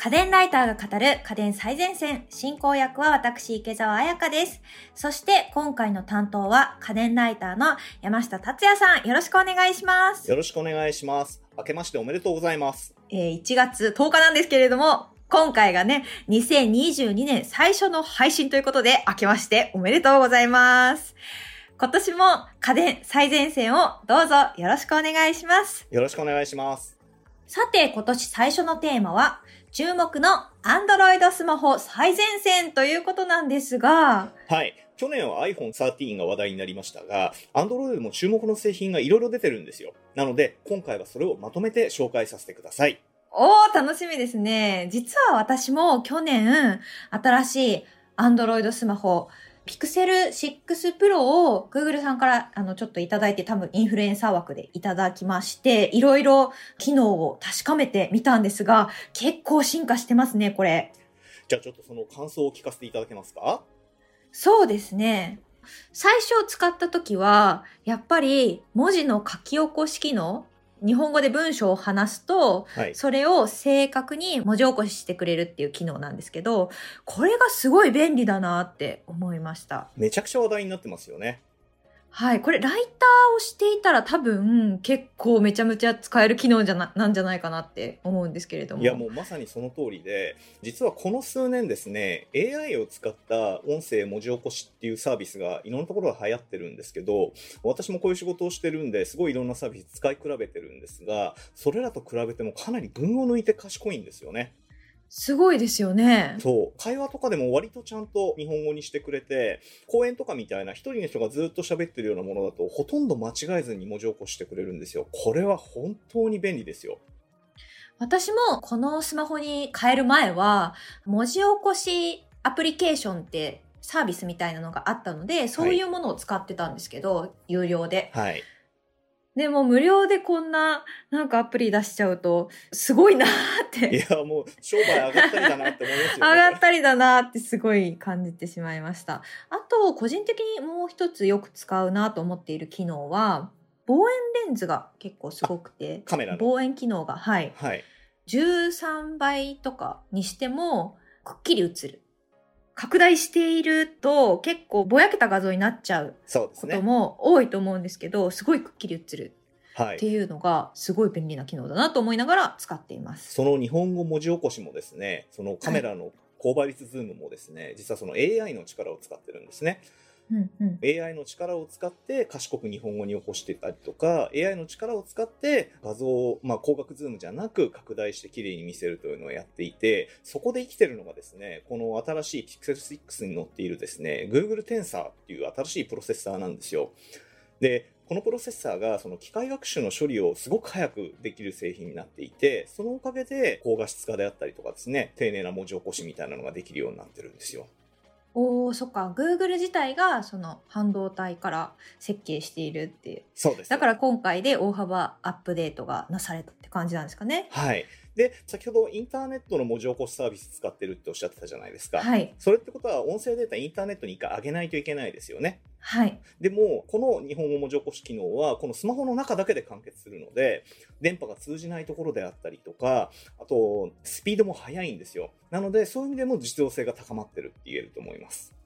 家電ライターが語る家電最前線。進行役は私、池澤彩香です。そして、今回の担当は家電ライターの山下達也さん。よろしくお願いします。よろしくお願いします。明けましておめでとうございます。えー1月10日なんですけれども、今回がね、2022年最初の配信ということで、明けましておめでとうございます。今年も家電最前線をどうぞよろしくお願いします。よろしくお願いします。さて、今年最初のテーマは、注目の Android スマホ最前線ということなんですが、はい。去年は iPhone 13が話題になりましたが、Android でも注目の製品がいろいろ出てるんですよ。なので、今回はそれをまとめて紹介させてください。おー、楽しみですね。実は私も去年、新しい Android スマホ、Pixel 6 Pro を Google さんからあのちょっといただいて多分インフルエンサー枠でいただきまして、いろいろ機能を確かめてみたんですが、結構進化してますね、これ。じゃあちょっとその感想を聞かせていただけますか？そうですね。最初使った時は、やっぱり文字の書き起こし機能、日本語で文章を話すと、はい。それを正確に文字起こししてくれるっていう機能なんですけど、これがすごい便利だなって思いました。めちゃくちゃ話題になってますよね。はい。これライターをしていたら多分結構めちゃめちゃ使える機能じゃな、なんじゃないかなって思うんですけれども。いやもうまさにその通りで、実はこの数年ですね、AI を使った音声文字起こしっていうサービスがいろんなところが流行ってるんですけど、私もこういう仕事をしてるんで、すごいいろんなサービス使い比べてるんですが、それらと比べてもかなり群を抜いて賢いんですよね。すごいですよね。そう。会話とかでも割とちゃんと日本語にしてくれて、講演とかみたいな一人の人がずっと喋ってるようなものだと、ほとんど間違えずに文字起こしてくれるんですよ。これは本当に便利ですよ。私もこのスマホに変える前は、文字起こしアプリケーションってサービスみたいなのがあったので、そういうものを使ってたんですけど、有料で。はい。でも無料でこんななんかアプリ出しちゃうと、すごいなーっいて。や、もう商売上がったりだなって思いますよね。上がったりだなーってすごい感じてしまいました。あと、個人的にもう一つよく使うなと思っている機能は、望遠レンズが結構すごくて、カメラの。望遠機能が、はい。はい。13倍とかにしてもくっきり映る。拡大していると結構ぼやけた画像になっちゃうこと。も多いと思うんですけど、すごいくっきり映るはい。っていうのがすごい便利な機能だなと思いながら使っています。その日本語文字起こしもですね、そのカメラの高倍率ズームもですね、実はその AI の力を使ってるんですね。うんうん。AI の力を使って賢く日本語に起こしてたりとか AI の力を使って画像を、まあ、光学ズームじゃなく拡大して綺麗に見せるというのをやっていてそこで生きてるのがですねこの新しい Pixel 6に載っているですね Google Tensor っていう新しいプロセッサーなんですよでこのプロセッサーがその機械学習の処理をすごく早くできる製品になっていてそのおかげで高画質化であったりとかですね丁寧な文字起こしみたいなのができるようになってるんですよおー、そっか。Google 自体がその半導体から設計しているっていう。そうですだから今回で大幅アップデートがなされたって感じなんですかね。はい。で、先ほどインターネットの文字起こしサービス使ってるっておっしゃってたじゃないですか。はい。それってことは音声データインターネットに一回上げないといけないですよね。はい。でも、この日本語文字起こし機能は、このスマホの中だけで完結するので、電波が通じないところであったりとか、あと、スピードも速いんですよ。なので、そういう意味でも実用性が高まってるって言えると思います。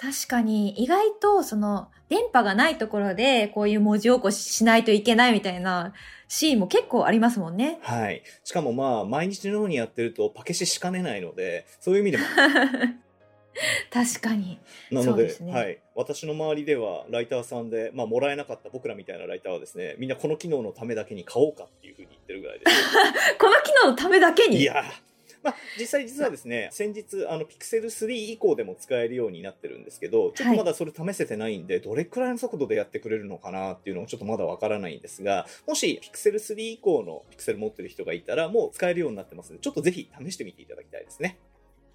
確かに意外とその電波がないところでこういう文字起こししないといけないみたいなシーンも結構ありますもんね。はい。しかもまあ、毎日のようにやってるとパケシしかねないので、そういう意味でも 確かに。なのでそうですねはい、私の周りではライターさんで、まあ、もらえなかった僕らみたいなライターはですねみんなこの機能のためだけに買おうかっていうふうに言ってるぐらいです。この機能のためだけに？いやー。まあ、実際実はですね 先日あの Pixel 3以降でも使えるようになってるんですけどちょっとまだそれ試せてないんで、どれくらいの速度でやってくれるのかなっていうのはちょっとまだわからないんですがもし Pixel 3以降の Pixel 持ってる人がいたらもう使えるようになってますのでちょっとぜひ試してみていただきたいですね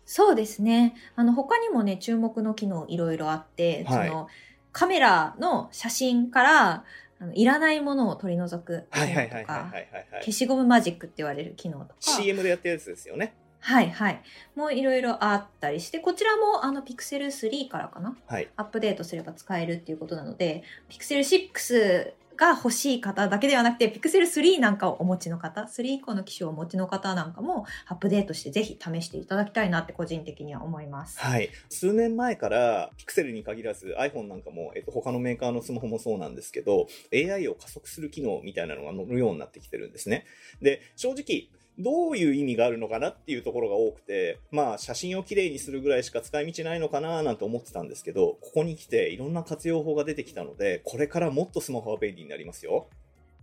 そうですね。あの他にもね注目の機能いろいろあって、はいそのカメラの写真からあのいらないものを取り除く機はいはい能とかはいはいはいはいはい消しゴムマジックって言われる機能とか。CM でやってるやつですよねはいはい。もういろいろあったりして、こちらもあの Pixel 3からかな？はいアップデートすれば使えるっていうことなので、Pixel 6が欲しい方だけではなくて、Pixel 3なんかをお持ちの方、3以降の機種をお持ちの方なんかもアップデートしてぜひ試していただきたいなって個人的には思います。はい。数年前から、ピクセルに限らず iPhone なんかも、えっと、他のメーカーのスマホもそうなんですけど、AI を加速する機能みたいなのが乗るようになってきてるんですね。で、正直、どういう意味があるのかなっていうところが多くて、まあ、写真をきれいにするぐらいしか使い道ないのかななんて思ってたんですけど、ここに来ていろんな活用法が出てきたので、これからもっとスマホは便利になりますよ。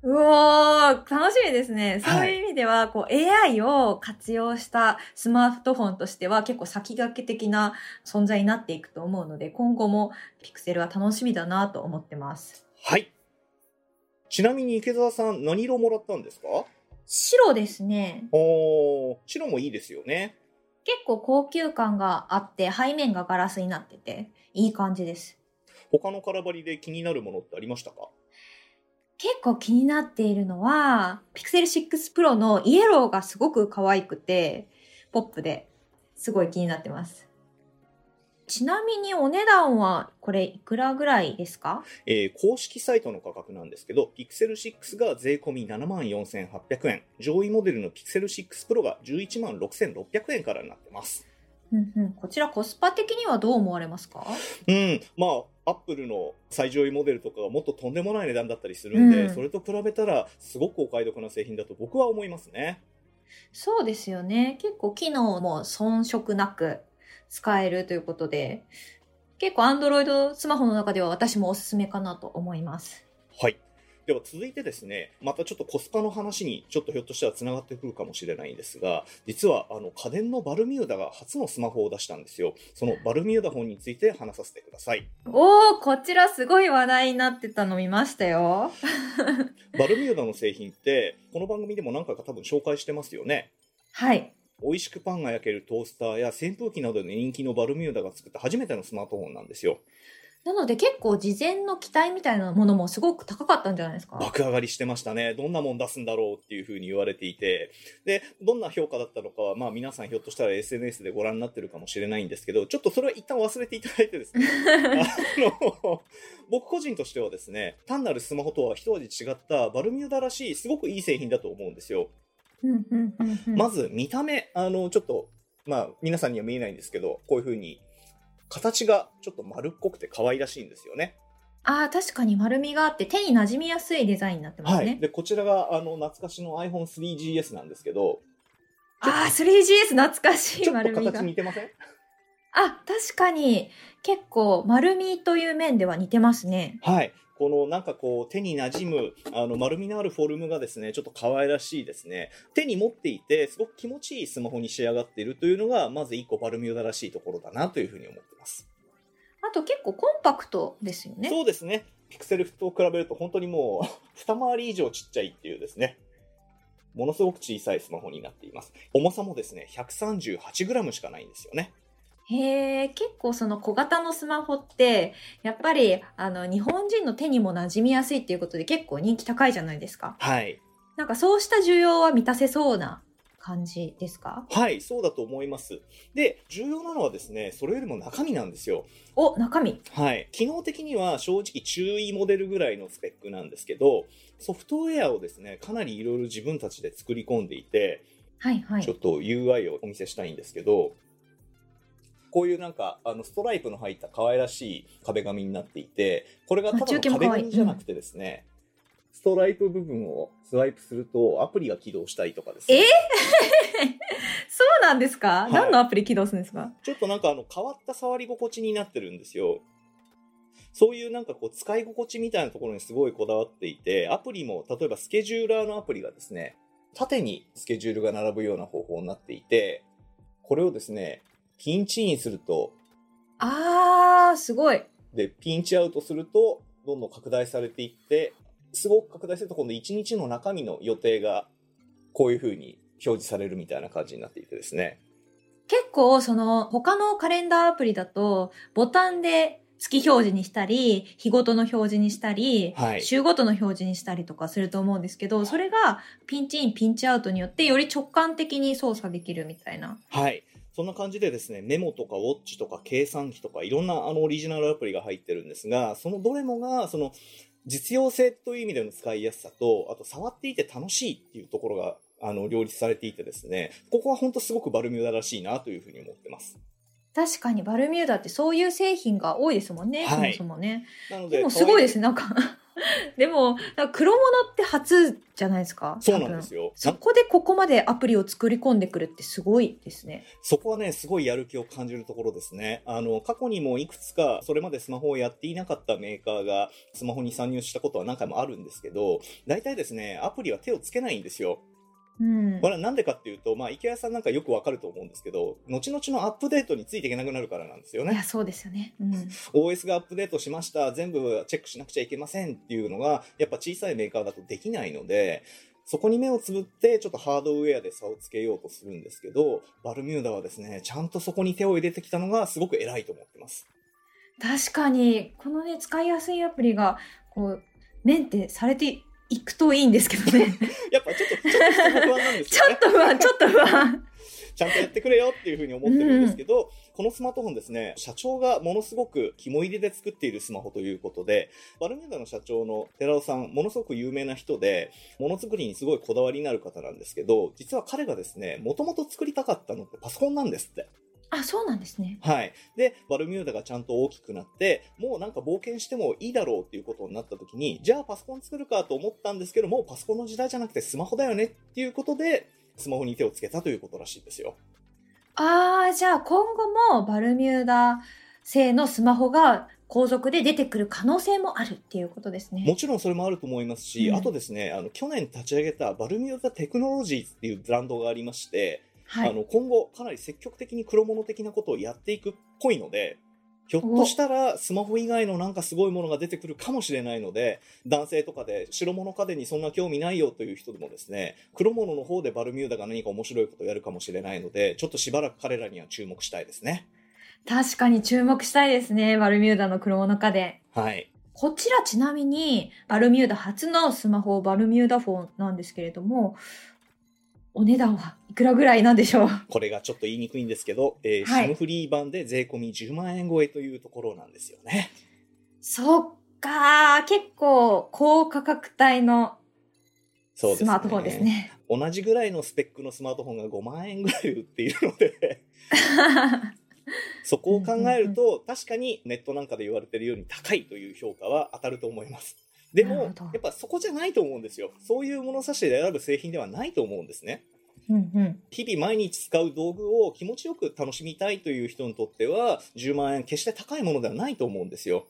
うおー、楽しみですね。はいそういう意味では、こう AI を活用したスマートフォンとしては結構先駆け的な存在になっていくと思うので、今後もピクセルは楽しみだなと思ってます。はい。ちなみに池澤さん、何色もらったんですか？白ですね。おー、白もいいですよね。結構高級感があって、背面がガラスになってて、いい感じです。他のカラバリで気になるものってありましたか？結構気になっているのは、Pixel 6 Pro のイエローがすごく可愛くて、ポップで、すごい気になってます。ちなみにお値段はこれいくらぐらいですか？えー公式サイトの価格なんですけど、Pixel 6が税込み74,800円、上位モデルの Pixel 6 Pro が11万6,600円からになってます。うんうん。こちらコスパ的にはどう思われますか？うん、まあ、アップルの最上位モデルとかはもっととんでもない値段だったりするんで、うんそれと比べたらすごくお買い得な製品だと僕は思いますね。そうですよね。結構機能も遜色なく使えるということで、結構 Android スマホの中では私もおすすめかなと思います。はい。では続いてですね、またちょっとコスパの話にちょっとひょっとしたら繋がってくるかもしれないんですが、実はあの家電のバルミューダが初のスマホを出したんですよ。そのバルミューダ本について話させてください。おー、こちらすごい話題になってたの見ましたよ。バルミューダの製品って、この番組でも何回か多分紹介してますよね。はい。美味しくパンが焼けるトースターや扇風機などで人気のバルミューダが作った初めてのスマートフォンなんですよ。なので結構事前の期待みたいなものもすごく高かったんじゃないですか？爆上がりしてましたね。どんなもん出すんだろうっていう風に言われていて。で、どんな評価だったのかは、まあ皆さんひょっとしたら SNS でご覧になってるかもしれないんですけど、ちょっとそれは一旦忘れていただいてですね。あの、僕個人としてはですね、単なるスマホとは一味違ったバルミューダらしい、すごくいい製品だと思うんですよ。まず見た目、あの、ちょっと、まあ、皆さんには見えないんですけど、こういう風に、形がちょっと丸っこくて可愛らしいんですよね。ああ、確かに丸みがあって手に馴染みやすいデザインになってますはい。ね。で、こちらが、あの、懐かしの iPhone3GS なんですけど、ああ、3GS 懐かしいちょっと丸みが形。似てません？あ、確かに結構丸みという面では似てますね。はい。このなんかこう手に馴染むあの丸みのあるフォルムがですね、ちょっと可愛らしいですね。手に持っていてすごく気持ちいいスマホに仕上がっているというのがまず一個バルミューダらしいところだなというふうに思ってます。あと結構コンパクトですよね。そうですね。ピクセルと比べると本当にもう二回り以上ちっちゃいっていうですね。ものすごく小さいスマホになっています。重さもですね、138g しかないんですよね。へえ、結構その小型のスマホって、やっぱりあの日本人の手にも馴染みやすいっていうことで結構人気高いじゃないですか。はい。なんかそうした需要は満たせそうな感じですか？はい、そうだと思います。で、重要なのはですね、それよりも中身なんですよ。お、中身。はい。機能的には正直中位モデルぐらいのスペックなんですけど、ソフトウェアをですね、かなりいろいろ自分たちで作り込んでいて、はいはい。ちょっと UI をお見せしたいんですけど、こういうなんか、あの、ストライプの入った可愛らしい壁紙になっていて、これがただの壁紙じゃなくてですね、ストライプ部分をスワイプするとアプリが起動したりとかですね。え？そうなんですか、はい。何のアプリ起動するんですか？ちょっとなんかあの変わった触り心地になってるんですよ。そういうなんかこう使い心地みたいなところにすごいこだわっていて、アプリも例えばスケジューラーのアプリがですね、縦にスケジュールが並ぶような方法になっていて、これをですね、ピンチインすると、あー、すごい。で、ピンチアウトすると、どんどん拡大されていって、すごく拡大すると今度1日の中身の予定がこういう風に表示されるみたいな感じになっていてですね。結構その他のカレンダーアプリだとボタンで月表示にしたり、日ごとの表示にしたり、はい週ごとの表示にしたりとかすると思うんですけど、それがピンチイン、ピンチアウトによってより直感的に操作できるみたいな。はい。そんな感じでですね、メモとかウォッチとか計算機とかいろんなあのオリジナルアプリが入ってるんですが、そのどれもが、その、実用性という意味での使いやすさと、あと触っていて楽しいっていうところが、あの、両立されていてですね、ここは本当すごくバルミューダらしいなというふうに思ってます。確かにバルミューダってそういう製品が多いですもんね、はいそもそもね。で、でもすごいですなんか。でも、黒物って初じゃないですか？そうなんですよ。よ。そこでここまでアプリを作り込んでくるってすごいですね。そこはね、すごいやる気を感じるところですね。あの、過去にもいくつか、それまでスマホをやっていなかったメーカーが、スマホに参入したことは何回もあるんですけど、大体ですね、アプリは手をつけないんですよ。うんこ。れはなんでかっていうと、まあ、池谷さんなんかよくわかると思うんですけど、後々のアップデートについていけなくなるからなんですよねいや、。そうですよね。うん。OS がアップデートしました、全部チェックしなくちゃいけませんっていうのが、やっぱ小さいメーカーだとできないので、そこに目をつぶって、ちょっとハードウェアで差をつけようとするんですけど、バルミューダはですね、ちゃんとそこに手を入れてきたのがすごく偉いと思ってます。確かに、このね、使いやすいアプリが、こう、メンテされていくといいんですけどね。やっぱちょっと、ちょっと不安なんですちよね。ょっと不安、ちょっと不安。ちゃんとやってくれよっていうふうに思ってるんですけど、このスマートフォンですね、社長がものすごく肝入りで作っているスマホということで、バルミューダの社長の寺尾さん、ものすごく有名な人で、ものづくりにすごいこだわりになる方なんですけど、実は彼がですね、もともと作りたかったのってパソコンなんですって。あ、そうなんですね。はい。で、バルミューダがちゃんと大きくなって、もうなんか冒険してもいいだろうっていうことになった時に、じゃあパソコン作るかと思ったんですけど、もうパソコンの時代じゃなくてスマホだよねっていうことで、スマホに手をつけたということらしいですよ。あー、じゃあ今後もバルミューダ製のスマホが後続で出てくる可能性もあるっていうことですね。もちろんそれもあると思いますし、うんあとですね、あの、去年立ち上げたバルミューダテクノロジーっていうブランドがありまして、はい。あの、今後かなり積極的に黒物的なことをやっていくっぽいので、ひょっとしたらスマホ以外のなんかすごいものが出てくるかもしれないので、男性とかで白物家電にそんな興味ないよという人でもですね、黒物の方でバルミューダが何か面白いことをやるかもしれないので、ちょっとしばらく彼らには注目したいですね。確かに注目したいですね。バルミューダの黒物家電。はい。こちらちなみに、バルミューダ初のスマホ、バルミューダフォンなんですけれども、お値段はいくらぐらいなんでしょう？これがちょっと言いにくいんですけど、えーはい SIM フリー版で税込み10万円超えというところなんですよね。そっかー、結構高価格帯のそうですね。スマートフォンですね。同じぐらいのスペックのスマートフォンが5万円ぐらい売っているので、そこを考えると、確かにネットなんかで言われてるように高いという評価は当たると思います。でもやっぱそこじゃないと思うんですよ。そういう物差しで選ぶ製品ではないと思うんですね。うんうん。日々毎日使う道具を気持ちよく楽しみたいという人にとっては、10万円決して高いものではないと思うんですよ。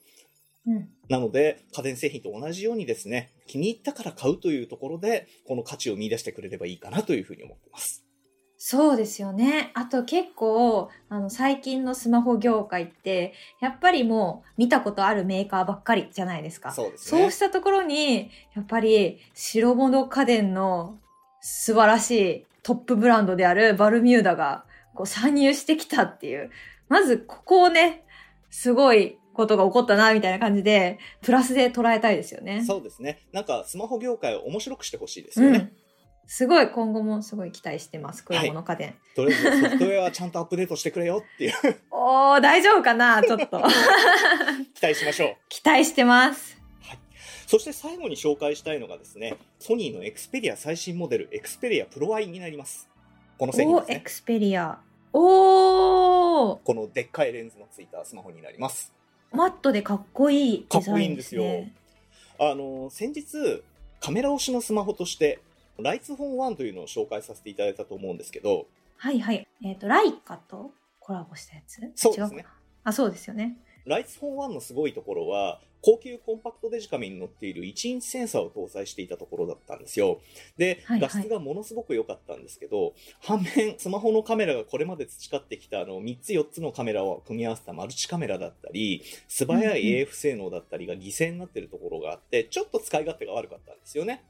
うん。なので、家電製品と同じようにですね、気に入ったから買うというところで、この価値を見出してくれればいいかなというふうに思ってます。そうですよね。あと結構、あの、最近のスマホ業界って、やっぱりもう見たことあるメーカーばっかりじゃないですか。そうですね。そうしたところに、やっぱり白物家電の素晴らしいトップブランドであるバルミューダがこう参入してきたっていう。まずここをね、すごいことが起こったな、みたいな感じで、プラスで捉えたいですよね。そうですね。なんか、スマホ業界を面白くしてほしいですよね。うん。すごい、今後もすごい期待してます。黒物家電。とりあえずソフトウェアはちゃんとアップデートしてくれよっていうおー、大丈夫かな？ちょっと。期待しましょう。期待してます。そして最後に紹介したいのがですね、ソニーのエクスペリア最新モデル、エクスペリアプロ I になります。この製品ですね。エクスペリア。おー、このでっかいレンズのついたスマホになります。マットでかっこいいデザインですかっこいいね。あの、先日、カメラ推しのスマホとして、ライツフォン1というのを紹介させていただいたと思うんですけど、はいはい。えっ、と、ライカとコラボしたやつ？そうですねあ、そうですよね。ライツフォン1のすごいところは、高級コンパクトデジカメに乗っている1インチセンサーを搭載していたところだったんですよ。で、はいはい画質がものすごく良かったんですけど、反面、スマホのカメラがこれまで培ってきたあの3つ4つのカメラを組み合わせたマルチカメラだったり、素早い AF 性能だったりが犠牲になっているところがあって、ちょっと使い勝手が悪かったんですよね。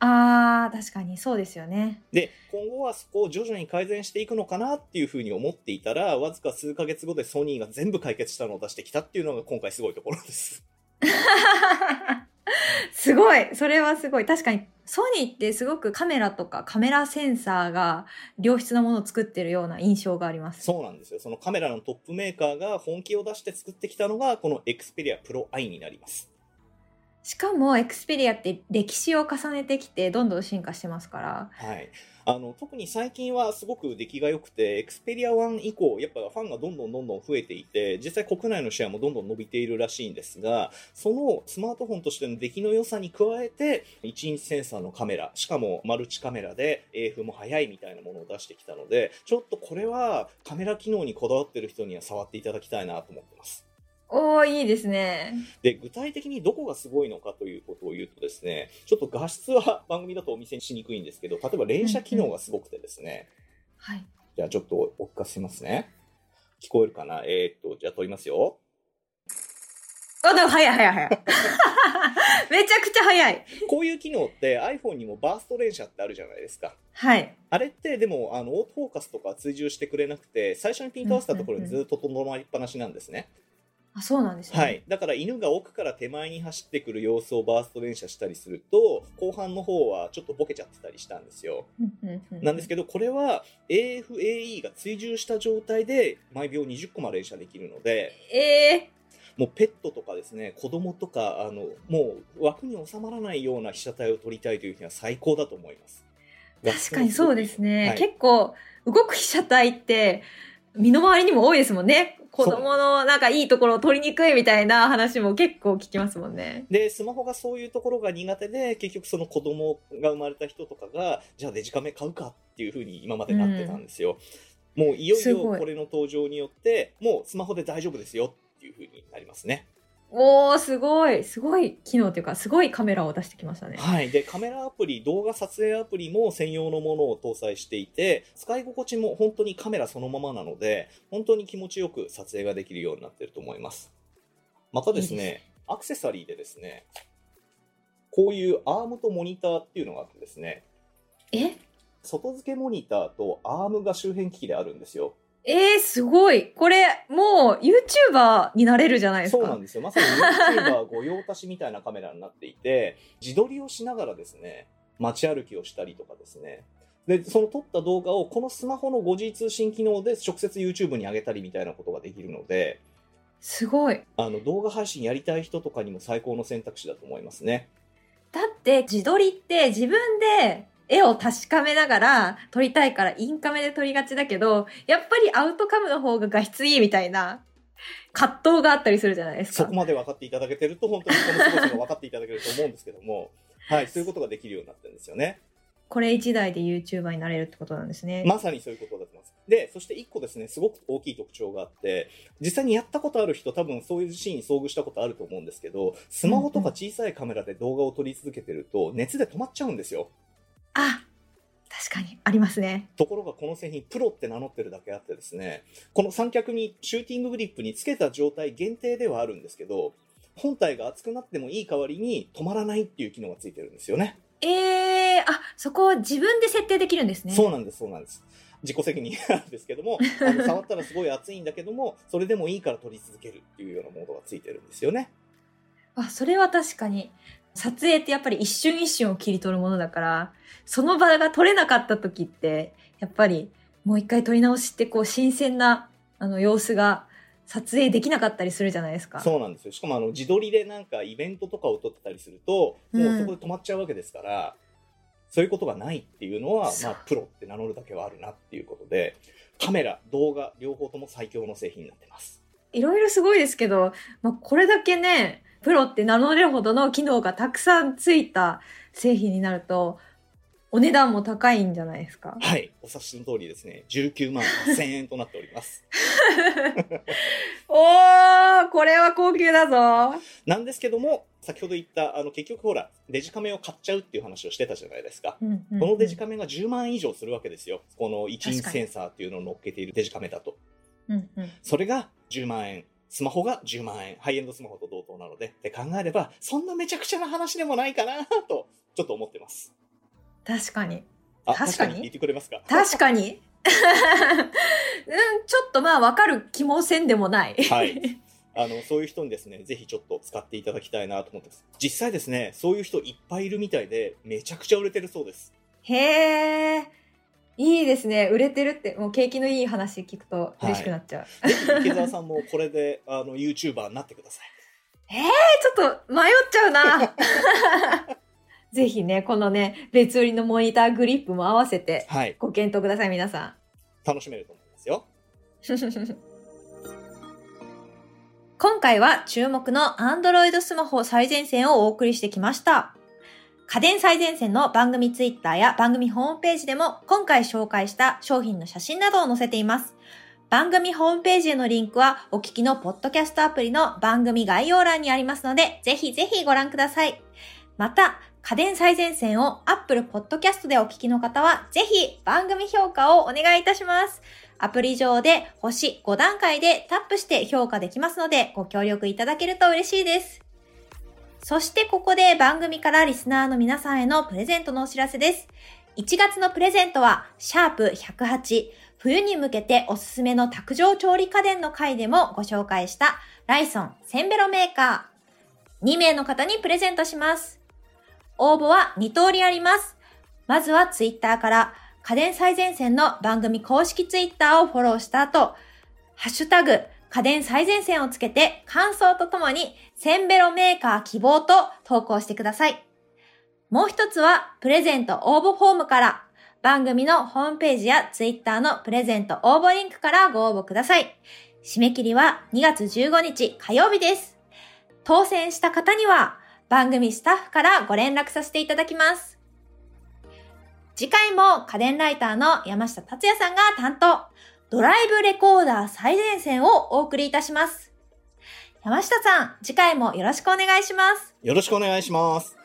あー、確かにそうですよね。で、今後はそこを徐々に改善していくのかなっていうふうに思っていたら、わずか数ヶ月後でソニーが全部解決したのを出してきたっていうのが今回すごいところです。すごいそれはすごい。確かに、ソニーってすごくカメラとかカメラセンサーが良質なものを作ってるような印象があります。そうなんですよ。そのカメラのトップメーカーが本気を出して作ってきたのが、この Xperia Pro I になります。しかも、エクスペリアって歴史を重ねてきて、どんどん進化してますから。はい。あの、特に最近はすごく出来が良くて、エクスペリア1以降、やっぱファンがどんどんどんどん増えていて、実際国内のシェアもどんどん伸びているらしいんですが、そのスマートフォンとしての出来の良さに加えて、1インチセンサーのカメラ、しかもマルチカメラで AF も速いみたいなものを出してきたので、ちょっとこれはカメラ機能にこだわってる人には触っていただきたいなと思ってます。おー、いいですね。で、具体的にどこがすごいのかということを言うとですね、ちょっと画質は番組だとお見せしにくいんですけど、例えば連写機能がすごくてですね、はい。じゃあちょっとお聞かせしますね。聞こえるかな？えー、っと、じゃあ撮りますよ。あ、でも早い早い早い。めちゃくちゃ早い。こういう機能って iPhone にもバースト連写ってあるじゃないですか。はい。あれってでも、あの、オートフォーカスとか追従してくれなくて、最初にピント合わせたところにずっととどまりっぱなしなんですね。あ、そうなんですね。はい。だから犬が奥から手前に走ってくる様子をバースト連写したりすると、後半の方はちょっとボケちゃってたりしたんですよ。なんですけど、これは AFAE が追従した状態で毎秒20コマ連写できるので、えもうペットとかですね、子供とか、あの、もう枠に収まらないような被写体を撮りたいという日は最高だと思います。ー、確かにそうですね。はい結構、動く被写体って、身の回りにも多いですもんね。子供のなんかいいところを撮りにくいみたいな話も結構聞きますもんね。で、スマホがそういうところが苦手で、結局その子供が生まれた人とかが、じゃあデジカメ買うかっていうふうに今までなってたんですよ。もういよいよこれの登場によって、もうスマホで大丈夫ですよっていうふうになりますね。おー、すごい。すごい機能というか、すごいカメラを出してきましたね。はい。で、カメラアプリ、動画撮影アプリも専用のものを搭載していて、使い心地も本当にカメラそのままなので、本当に気持ちよく撮影ができるようになっていると思います。またですね、アクセサリーでですね、こういうアームとモニターっていうのがあってですね、え？外付けモニターとアームが周辺機器であるんですよ。えー、すごい。これ、もう、YouTuber になれるじゃないですか。そうなんですよ。まさに YouTuber 御用達みたいなカメラになっていて、自撮りをしながらですね、街歩きをしたりとかですね。で、その撮った動画をこのスマホの 5G 通信機能で直接 YouTube に上げたりみたいなことができるので、すごい。あの動画配信やりたい人とかにも最高の選択肢だと思いますね。だって自撮りって自分で絵を確かめながら撮りたいからインカメで撮りがちだけど、やっぱりアウトカムの方が画質いいみたいな葛藤があったりするじゃないですかそこ。まで分かっていただけてると本当にこのすごさが分かっていただけると思うんですけども、はい、そういうことができるようになってるんですよね。これ一台で YouTuber になれるってことなんですね。まさにそういうことだと思います。で、そして一個ですね、すごく大きい特徴があって、実際にやったことある人、多分そういうシーンに遭遇したことあると思うんですけど、スマホとか小さいカメラで動画を撮り続けてると、熱で止まっちゃうんですよ。あ、確かにありますね。ところがこの製品、プロって名乗ってるだけあってですね、この三脚にシューティンググリップにつけた状態限定ではあるんですけど、本体が熱くなってもいい代わりに止まらないっていう機能がついてるんですよね。えー、あ、そこは自分で設定できるんですね。そうなんです、そうなんです。自己責任なんですけども、あの触ったらすごい熱いんだけども、それでもいいから撮り続けるっていうようなモードがついてるんですよね。あ、それは確かに。撮影ってやっぱり一瞬一瞬を切り取るものだから、その場が撮れなかった時って、やっぱりもう一回撮り直しってこう新鮮なあの様子が撮影できなかったりするじゃないですか。そうなんですよ。しかもあの自撮りでなんかイベントとかを撮ってたりすると、もうそこで止まっちゃうわけですから、そういうことがないっていうのは、まあプロって名乗るだけはあるなっていうことで、カメラ、動画、両方とも最強の製品になってます。いろいろすごいですけど、まあ、これだけね、プロって名乗れるほどの機能がたくさんついた製品になると、お値段も高いんじゃないですか？はい。お察しの通りですね、19万8000円となっております。おー、これは高級だぞ。なんですけども、先ほど言った、あの、結局ほら、デジカメを買っちゃうっていう話をしてたじゃないですか。うんうんうんこのデジカメが10万円以上するわけですよ。この1インセンサーっていうのを乗っけているデジカメだと。うんうんそれが10万円。スマホが10万円。ハイエンドスマホと同等なので。って考えれば、そんなめちゃくちゃな話でもないかな と、ちょっと思ってます。確かに。あ、確かに？言ってくれますか？確かに？うん、ちょっとまあわかる気もせんでもない。はい。あの、そういう人にですね、ぜひちょっと使っていただきたいなと思ってます。実際ですね、そういう人いっぱいいるみたいで、めちゃくちゃ売れてるそうです。へえ。いいですね。売れてるって、もう景気のいい話聞くと嬉しくなっちゃう。ぜ ひ池澤さんもこれで、あの、YouTuber になってください。ちょっと迷っちゃうな。ぜひね、このね、別売りのモニターグリップも合わせてはい。ご検討ください、皆さ楽しめると思いますよ。ん。今回は注目の Android スマホ最前線をお送りしてきました。家電最前線の番組ツイッターや番組ホームページでも今回紹介した商品の写真などを載せています。番組ホームページへのリンクはお聞きのポッドキャストアプリの番組概要欄にありますので、ぜひぜひご覧ください。また、家電最前線を Apple Podcast でお聞きの方は、ぜひ番組評価をお願いいたします。アプリ上で星5段階でタップして評価できますので、ご協力いただけると嬉しいです。そしてここで番組からリスナーの皆さんへのプレゼントのお知らせです。1月のプレゼントは、シャープ108、冬に向けておすすめの卓上調理家電の回でもご紹介したライソンセンベロメーカー。2名の方にプレゼントします。応募は2通りあります。まずはツイッターから家電最前線の番組公式ツイッターをフォローした後、ハッシュタグ家電最前線をつけて感想とともにセンベロメーカー希望と投稿してください。もう一つはプレゼント応募フォームから番組のホームページやツイッターのプレゼント応募リンクからご応募ください。締め切りは2月15日火曜日です。当選した方には番組スタッフからご連絡させていただきます。次回も家電ライターの山下達也さんが担当、ドライブレコーダー最前線をお送りいたします。山下さん、次回もよろしくお願いします。よろしくお願いします。